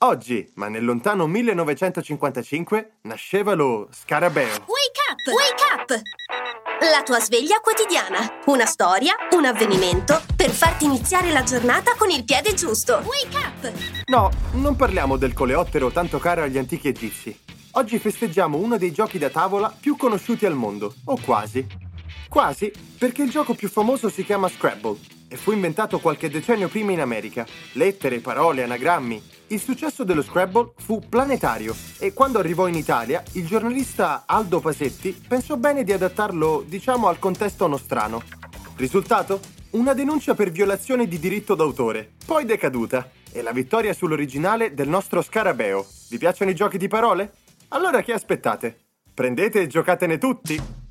Oggi, ma nel lontano 1955, nasceva lo Scarabeo. Wake up! Wake up! La tua sveglia quotidiana. Una storia, un avvenimento per farti iniziare la giornata con il piede giusto. Wake up! No, non parliamo del coleottero tanto caro agli antichi egizi. Oggi festeggiamo uno dei giochi da tavola più conosciuti al mondo, o quasi. Quasi, perché il gioco più famoso si chiama Scrabble e fu inventato qualche decennio prima in America. Lettere, parole, anagrammi. Il successo dello Scrabble fu planetario e quando arrivò in Italia il giornalista Aldo Pasetti pensò bene di adattarlo, diciamo, al contesto nostrano. Risultato? Una denuncia per violazione di diritto d'autore, poi decaduta, e la vittoria sull'originale del nostro Scarabeo. Vi piacciono i giochi di parole? Allora che aspettate? Prendete e giocatene tutti!